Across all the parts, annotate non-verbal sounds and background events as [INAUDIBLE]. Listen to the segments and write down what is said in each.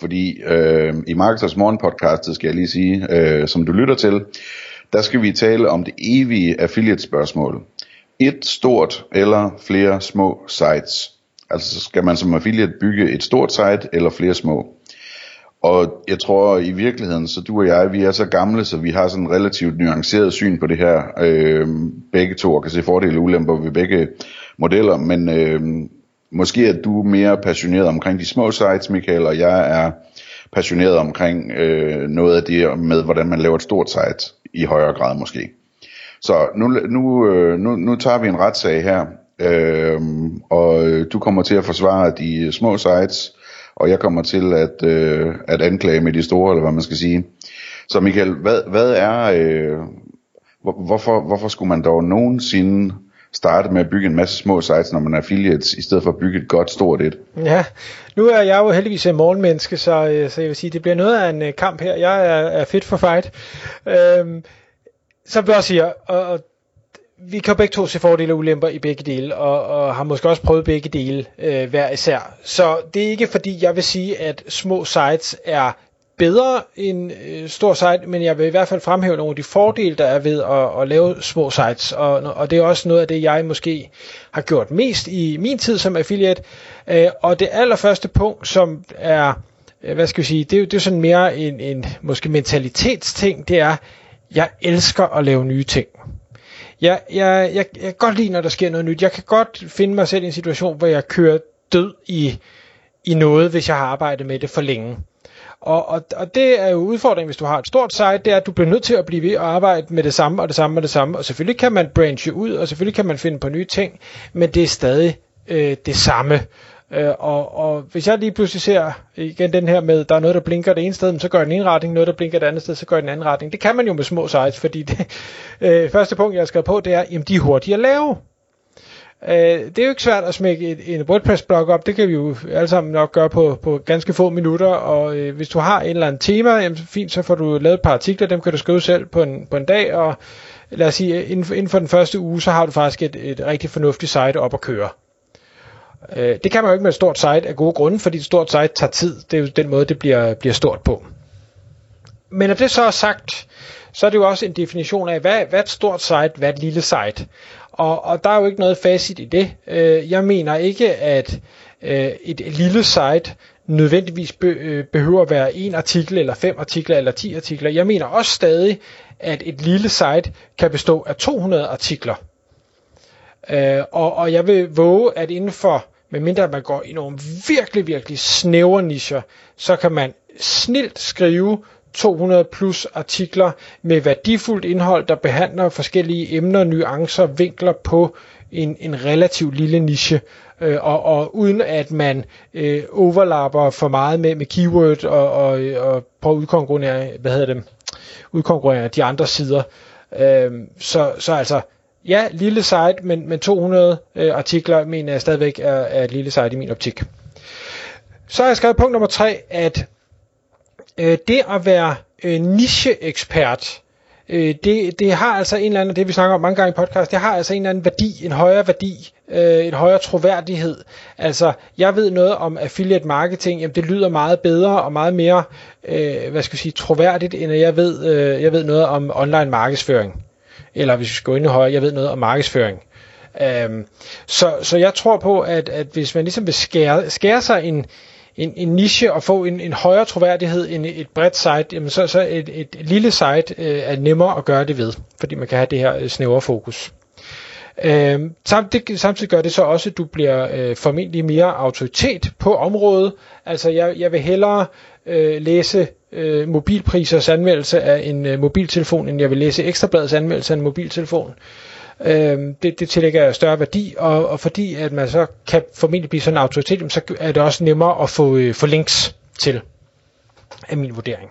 Fordi øh, i Marketers Morgen podcastet, skal jeg lige sige, øh, som du lytter til, der skal vi tale om det evige affiliate spørgsmål. Et stort eller flere små sites. Altså skal man som affiliate bygge et stort site eller flere små. Og jeg tror i virkeligheden, så du og jeg, vi er så gamle, så vi har sådan en relativt nuanceret syn på det her. Øh, begge to, og kan se fordele og ulemper ved begge modeller, men øh, måske er du mere passioneret omkring de små sites, Michael, og jeg er passioneret omkring øh, noget af det med, hvordan man laver et stort site i højere grad måske. Så nu, nu, øh, nu, nu tager vi en retssag her, øh, og du kommer til at forsvare de små sites, og jeg kommer til at, øh, at anklage med de store, eller hvad man skal sige. Så Michael, hvad, hvad er, øh, hvor, hvorfor, hvorfor skulle man dog nogensinde starte med at bygge en masse små sites, når man er affiliates, i stedet for at bygge et godt stort et. Ja, nu er jeg jo heldigvis en morgenmenneske, så, øh, så jeg vil sige, det bliver noget af en øh, kamp her. Jeg er, er fit for fight. Øhm, som du også siger, og, og vi kan begge to se fordele og ulemper i begge dele, og, og har måske også prøvet begge dele øh, hver især. Så det er ikke fordi, jeg vil sige, at små sites er bedre end øh, stor site, men jeg vil i hvert fald fremhæve nogle af de fordele, der er ved at, at lave små sites, og, og det er også noget af det, jeg måske har gjort mest i min tid som affiliate. Øh, og det allerførste punkt, som er, øh, hvad skal vi sige, det er jo det er sådan mere en, en måske mentalitetsting, det er, jeg elsker at lave nye ting. Jeg, jeg, jeg, jeg kan godt lide, når der sker noget nyt. Jeg kan godt finde mig selv i en situation, hvor jeg kører død i, i noget, hvis jeg har arbejdet med det for længe. Og, og, og det er jo udfordringen, hvis du har et stort site, det er, at du bliver nødt til at blive ved at arbejde med det samme og det samme og det samme. Og selvfølgelig kan man branche ud, og selvfølgelig kan man finde på nye ting, men det er stadig øh, det samme. Øh, og, og hvis jeg lige pludselig ser igen den her med, der er noget, der blinker det ene sted, så gør den ene retning, noget, der blinker det andet sted, så gør den anden retning. Det kan man jo med små sites, fordi det [LAUGHS] øh, første punkt, jeg har skrevet på, det er, jamen de er hurtige at lave. Øh, det er jo ikke svært at smække et, en WordPress-blog op, det kan vi jo alle sammen nok gøre på, på ganske få minutter, og øh, hvis du har en eller anden tema, jamen, fint, så får du lavet et par artikler, dem kan du skrive selv på en, på en dag, og lad os sige, inden for, inden for den første uge, så har du faktisk et, et rigtig fornuftigt site op at køre. Øh, det kan man jo ikke med et stort site af gode grunde, fordi et stort site tager tid, det er jo den måde, det bliver, bliver stort på. Men når det så er sagt, så er det jo også en definition af, hvad, hvad er et stort site, hvad er et lille site. Og, og der er jo ikke noget facit i det. Øh, jeg mener ikke, at øh, et lille site nødvendigvis be, øh, behøver at være en artikel, eller fem artikler, eller ti artikler. Jeg mener også stadig, at et lille site kan bestå af 200 artikler. Øh, og, og jeg vil våge, at inden for, medmindre man går i nogle virkelig, virkelig snævre nischer, så kan man snilt skrive 200 plus artikler med værdifuldt indhold, der behandler forskellige emner, nuancer, vinkler på en, en relativt lille niche, øh, og, og uden at man øh, overlapper for meget med, med keyword og, og, og prøver at udkonkurrere, hvad hedder det, udkonkurrere de andre sider. Øh, så, så altså, ja, lille site, men, men 200 øh, artikler mener jeg stadigvæk er, er et lille site i min optik. Så har jeg skrevet punkt nummer 3, at øh, det at være øh, nicheekspert, øh, det, det har altså en eller anden, det vi snakker om mange gange i podcast, det har altså en eller anden værdi, en højere værdi, øh, en højere troværdighed. Altså, jeg ved noget om affiliate marketing, jamen det lyder meget bedre og meget mere, øh, hvad skal jeg sige, troværdigt, end at jeg ved, øh, jeg ved noget om online markedsføring. Eller hvis vi skal gå endnu højere, jeg ved noget om markedsføring. Um, så, så jeg tror på, at, at hvis man ligesom vil skære, skære sig en, en, en niche og få en, en højere troværdighed end et bredt site, jamen så, så et, et, lille site øh, er nemmere at gøre det ved, fordi man kan have det her øh, snævre fokus. Øh, samtidig, samtidig gør det så også, at du bliver øh, formentlig mere autoritet på området. Altså jeg, jeg vil hellere øh, læse øh, mobilprisers anmeldelse af en øh, mobiltelefon, end jeg vil læse Ekstrabladets anmeldelse af en mobiltelefon. Øh, øh, det, det tillægger jeg større værdi, og, og fordi at man så kan formentlig blive sådan en autoritet, så er det også nemmere at få, øh, få links til, af min vurdering.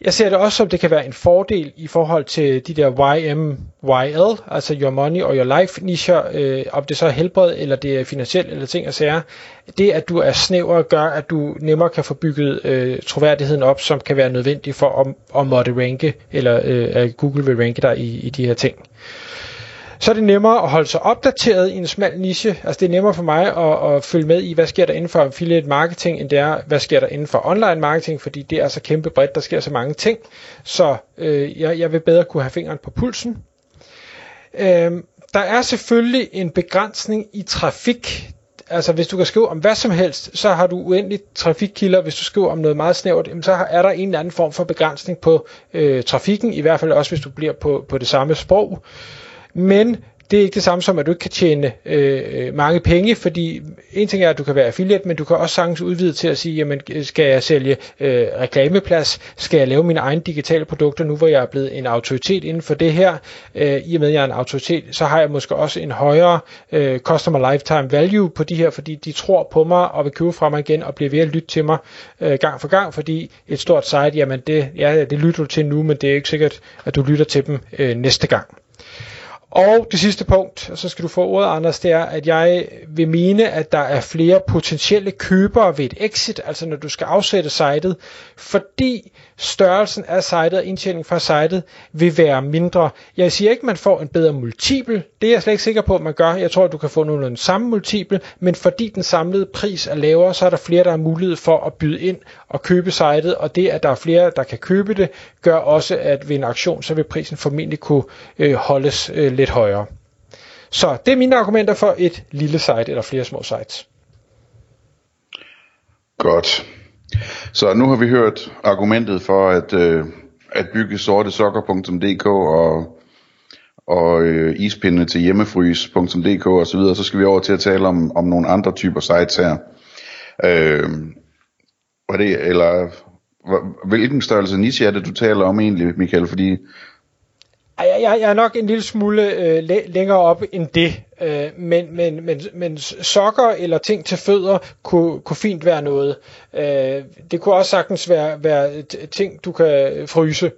jeg ser det også som, det kan være en fordel i forhold til de der YMYL, altså Your Money og Your Life nischer, øh, om det så er helbred, eller det er finansielt, eller ting og sager. Det, at du er snæver, gør, at du nemmere kan få bygget øh, troværdigheden op, som kan være nødvendig for at, at måtte ranke, eller øh, at Google vil ranke dig i, i de her ting så er det nemmere at holde sig opdateret i en smal niche. Altså det er nemmere for mig at, at følge med i, hvad sker der inden for affiliate marketing, end det er, hvad sker der inden for online marketing, fordi det er så kæmpe bredt, der sker så mange ting. Så øh, jeg, jeg vil bedre kunne have fingeren på pulsen. Øh, der er selvfølgelig en begrænsning i trafik. Altså hvis du kan skrive om hvad som helst, så har du uendeligt trafikkilder. Hvis du skriver om noget meget snævert, så er der en eller anden form for begrænsning på øh, trafikken, i hvert fald også hvis du bliver på, på det samme sprog men det er ikke det samme som, at du ikke kan tjene øh, mange penge, fordi en ting er, at du kan være affiliate, men du kan også sagtens udvide til at sige, jamen skal jeg sælge øh, reklameplads, skal jeg lave mine egne digitale produkter, nu hvor jeg er blevet en autoritet inden for det her, øh, i og med at jeg er en autoritet, så har jeg måske også en højere øh, customer lifetime value på de her, fordi de tror på mig og vil købe fra mig igen og blive ved at lytte til mig øh, gang for gang, fordi et stort site, jamen det, ja, det lytter du til nu, men det er ikke sikkert, at du lytter til dem øh, næste gang. Og det sidste punkt, og så skal du få ordet, Anders, det er, at jeg vil mene, at der er flere potentielle købere ved et exit, altså når du skal afsætte sitet, fordi størrelsen af sitet og indtjening fra sitet vil være mindre. Jeg siger ikke, at man får en bedre multiple. Det er jeg slet ikke sikker på, at man gør. Jeg tror, at du kan få nogenlunde samme multiple, men fordi den samlede pris er lavere, så er der flere, der har mulighed for at byde ind og købe sitet, og det, at der er flere, der kan købe det, gør også, at ved en aktion, så vil prisen formentlig kunne øh, holdes øh, lidt højere. Så det er mine argumenter for et lille site eller flere små sites. Godt. Så nu har vi hørt argumentet for at, øh, at bygge sortesokker.dk og, og øh, ispinde til hjemmefrys.dk og så videre. Så skal vi over til at tale om, om nogle andre typer sites her. Øh, var det, eller hvilken størrelse niche er det, du taler om egentlig, Michael? Fordi jeg, jeg, jeg er nok en lille smule øh, læ- længere op end det, øh, men, men, men, men sokker eller ting til fødder kunne, kunne fint være noget. Øh, det kunne også sagtens være, være ting, du kan fryse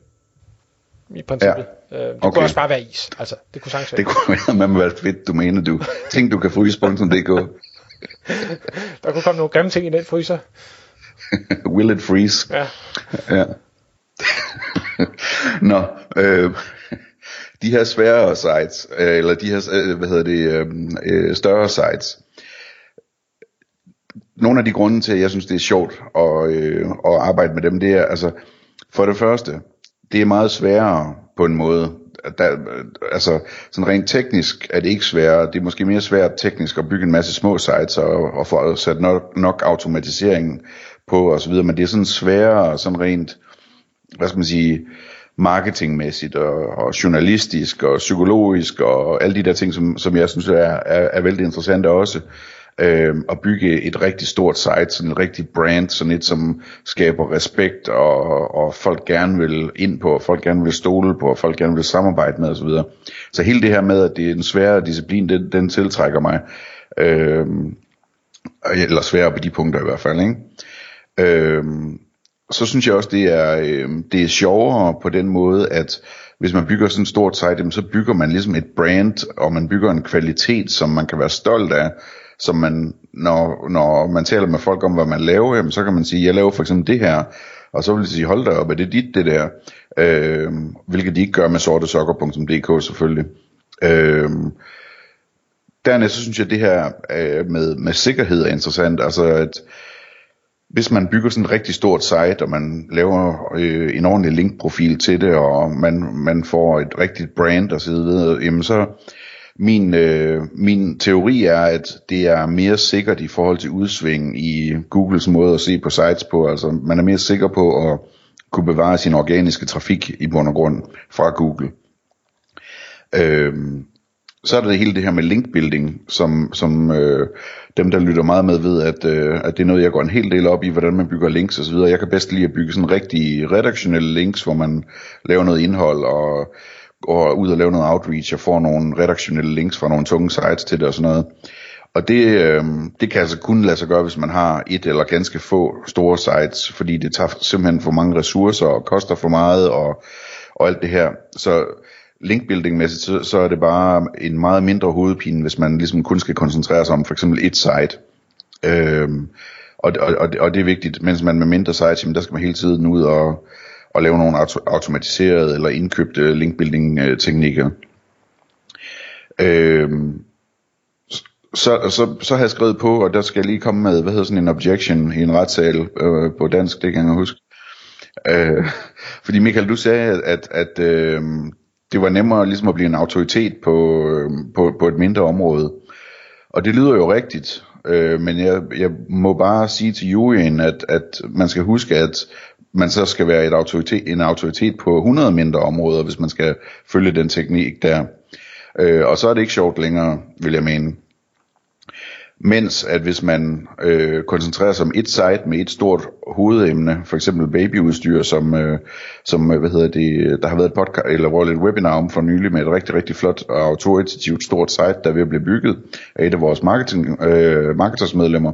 i princippet. Ja. Øh, det okay. kunne også bare være is. Altså, det kunne sagtens være. Det kunne være, være fedt, du mener du. Ting, du kan fryse.dk. [LAUGHS] Der kunne komme nogle grimme ting i den fryser. [LAUGHS] Will it freeze? Ja. ja. [LAUGHS] Nå, øh, de her sværere sites, øh, eller de her, øh, hvad hedder det, øh, øh, større sites, nogle af de grunde til, at jeg synes, det er sjovt at, øh, at arbejde med dem, det er, altså, for det første, det er meget sværere på en måde. Der, altså, sådan rent teknisk er det ikke sværere. Det er måske mere svært teknisk at bygge en masse små sites og, og få sat nok, nok automatisering på osv., men det er sådan sværere, sådan rent, hvad skal man sige, marketingmæssigt og, og journalistisk og psykologisk og alle de der ting, som, som jeg synes er, er, er vældig interessante også. Øh, at bygge et rigtig stort site, sådan et rigtig brand, sådan et som skaber respekt og, og folk gerne vil ind på, og folk gerne vil stole på, og folk gerne vil samarbejde med osv. Så hele det her med, at det er en sværere disciplin, den, den tiltrækker mig. Øh, eller sværere på de punkter i hvert fald. Ikke? Øh, så synes jeg også, det er, øh, det er sjovere på den måde, at hvis man bygger sådan et stort site, så bygger man ligesom et brand, og man bygger en kvalitet, som man kan være stolt af, som man, når, når man taler med folk om, hvad man laver, jamen, så kan man sige, jeg laver for eksempel det her, og så vil de sige, hold da op, er det dit det der? Øh, hvilket de ikke gør med sortesokker.dk selvfølgelig. Øh, dernæst så synes jeg, at det her øh, med, med sikkerhed er interessant, altså at hvis man bygger sådan et rigtig stort site, og man laver øh, en ordentlig linkprofil til det, og man, man får et rigtigt brand og så videre, jamen så min, øh, min teori er, at det er mere sikkert i forhold til udsving i Googles måde at se på sites på. Altså man er mere sikker på at kunne bevare sin organiske trafik i bund og grund fra Google. Øh, så er der det hele det her med linkbuilding, som, som øh, dem, der lytter meget med, ved, at, øh, at det er noget, jeg går en hel del op i, hvordan man bygger links osv. Jeg kan bedst lide at bygge sådan rigtige redaktionelle links, hvor man laver noget indhold og går ud og laver noget outreach og får nogle redaktionelle links fra nogle tunge sites til det og sådan noget. Og det, øh, det kan altså kun lade sig gøre, hvis man har et eller ganske få store sites, fordi det tager simpelthen for mange ressourcer og koster for meget og, og alt det her. Så linkbuilding-mæssigt, så, så er det bare en meget mindre hovedpine, hvis man ligesom kun skal koncentrere sig om for eksempel et site. Øhm, og, og, og, og det er vigtigt, mens man med mindre sites, jamen der skal man hele tiden ud og, og lave nogle auto, automatiserede eller indkøbte linkbuilding-teknikker. Øhm, så, så, så har jeg skrevet på, og der skal jeg lige komme med, hvad hedder sådan en objection i en retssal øh, på dansk, det kan jeg huske. Øh, [LAUGHS] fordi Michael, du sagde, at, at øh, det var nemmere ligesom at blive en autoritet på, øh, på, på et mindre område. Og det lyder jo rigtigt, øh, men jeg, jeg må bare sige til juryen, at, at man skal huske, at man så skal være et autoritet, en autoritet på 100 mindre områder, hvis man skal følge den teknik der. Øh, og så er det ikke sjovt længere, vil jeg mene. Mens at hvis man øh, koncentrerer sig om et site med et stort hovedemne, for eksempel babyudstyr, som, øh, som øh, hvad hedder det, øh, der har været et podcast, eller hvor et webinar om for nylig med et rigtig, rigtig flot og autoritativt stort site, der er ved at blive bygget af et af vores marketing, øh, marketersmedlemmer.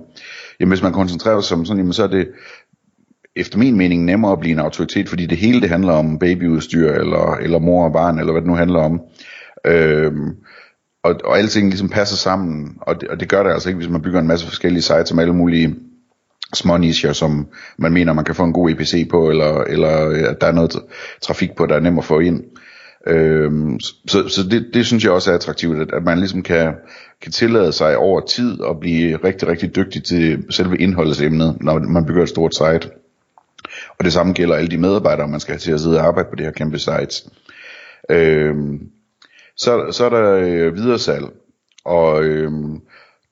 Jamen hvis man koncentrerer sig om sådan, jamen, så er det efter min mening nemmere at blive en autoritet, fordi det hele det handler om babyudstyr, eller, eller mor og barn, eller hvad det nu handler om. Øh, og, og alting ligesom passer sammen, og det, og det gør det altså ikke, hvis man bygger en masse forskellige sites som alle mulige små nischer, som man mener, man kan få en god EPC på, eller, eller at der er noget trafik på, der er nemt at få ind. Øhm, så så det, det synes jeg også er attraktivt, at, at man ligesom kan, kan tillade sig over tid at blive rigtig, rigtig dygtig til selve indholdsemnet, når man bygger et stort site. Og det samme gælder alle de medarbejdere, man skal have til at sidde og arbejde på det her kæmpe site. Øhm, så, så er der øh, videre salg, og øh,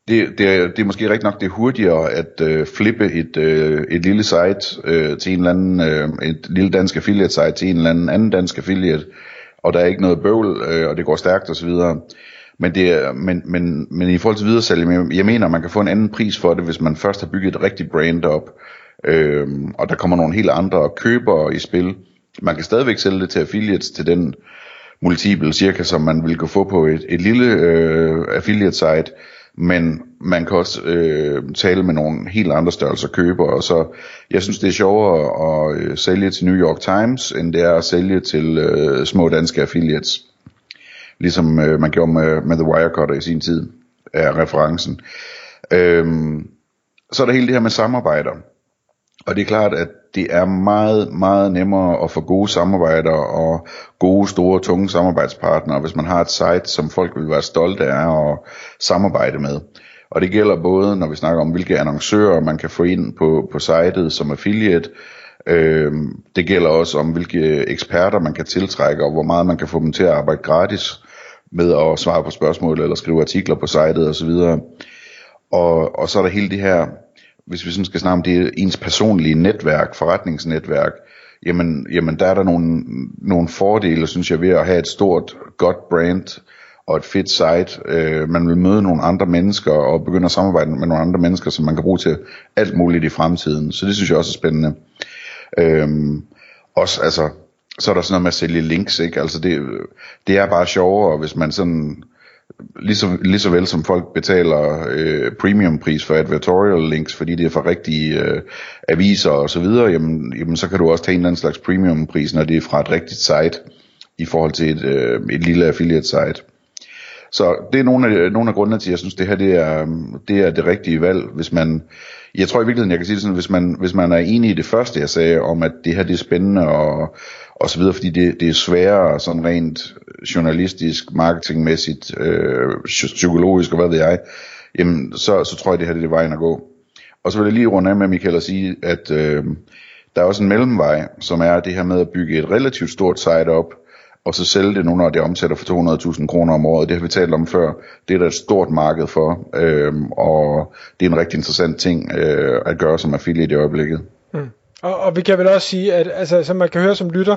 det, det, er, det er måske rigtig nok det hurtigere at øh, flippe et, øh, et lille site øh, til en eller anden, øh, et lille dansk affiliate site til en eller anden anden dansk affiliate, og der er ikke noget bøvl, øh, og det går stærkt osv. Men, det er, men, men, men i forhold til videre salg, jeg mener, man kan få en anden pris for det, hvis man først har bygget et rigtigt brand op, øh, og der kommer nogle helt andre købere i spil. Man kan stadigvæk sælge det til affiliates til den multiple cirka, som man vil kunne få på et, et lille øh, affiliate site, men man kan også øh, tale med nogle helt andre størrelser købere, så jeg synes det er sjovere at øh, sælge til New York Times, end det er at sælge til øh, små danske affiliates, ligesom øh, man gjorde med, med The Wirecutter i sin tid, er referencen. Øhm, så er der hele det her med samarbejder, og det er klart, at det er meget, meget nemmere at få gode samarbejder og gode, store, tunge samarbejdspartnere, hvis man har et site, som folk vil være stolte af at samarbejde med. Og det gælder både, når vi snakker om, hvilke annoncører man kan få ind på, på sitet som affiliate, øh, det gælder også om, hvilke eksperter man kan tiltrække, og hvor meget man kan få dem til at arbejde gratis med at svare på spørgsmål eller skrive artikler på sitet osv. Og, og så er der hele det her hvis vi sådan skal snakke om det ens personlige netværk, forretningsnetværk, jamen, jamen der er der nogle, nogle fordele, synes jeg, ved at have et stort, godt brand og et fedt site. Øh, man vil møde nogle andre mennesker og begynde at samarbejde med nogle andre mennesker, som man kan bruge til alt muligt i fremtiden. Så det synes jeg også er spændende. Øh, også, altså, så er der sådan noget med at sælge links, ikke? Altså det, det er bare sjovere, hvis man sådan lige så, lige så vel som folk betaler øh, premium pris for advertorial links, fordi det er for rigtige øh, aviser og så videre, jamen, jamen så kan du også tage en eller anden slags premium pris, når det er fra et rigtigt site, i forhold til et, øh, et lille affiliate site. Så det er nogle af, nogle af grundene til, at jeg synes, det her det er, det er det rigtige valg, hvis man, jeg tror i virkeligheden, jeg kan sige det sådan, hvis man, hvis man er enig i det første, jeg sagde, om at det her det er spændende og, og så videre, fordi det, det er sværere sådan rent journalistisk, marketingmæssigt, øh, psykologisk og hvad ved jeg, jamen så, så tror jeg, det her det er vejen at gå. Og så vil jeg lige runde af med, Michael, og sige, at øh, der er også en mellemvej, som er det her med at bygge et relativt stort site op, og så sælge det nu, når det omsætter for 200.000 kroner om året. Det har vi talt om før. Det er der et stort marked for, øh, og det er en rigtig interessant ting øh, at gøre som affiliate i øjeblikket. Mm. Og, og vi kan vel også sige, at altså, som man kan høre som lytter,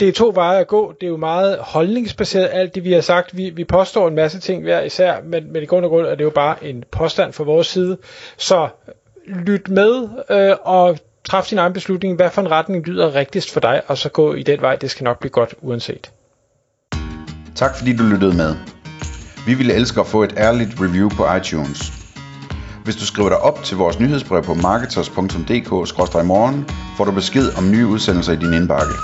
det er to veje at gå. Det er jo meget holdningsbaseret, alt det vi har sagt. Vi, vi påstår en masse ting hver især, men, men i grund og grund er det jo bare en påstand fra vores side. Så lyt med øh, og træf din egen beslutning. Hvad for en retning lyder rigtigst for dig, og så gå i den vej. Det skal nok blive godt uanset. Tak fordi du lyttede med. Vi ville elske at få et ærligt review på iTunes. Hvis du skriver dig op til vores nyhedsbrev på marketers.dk-morgen, får du besked om nye udsendelser i din indbakke.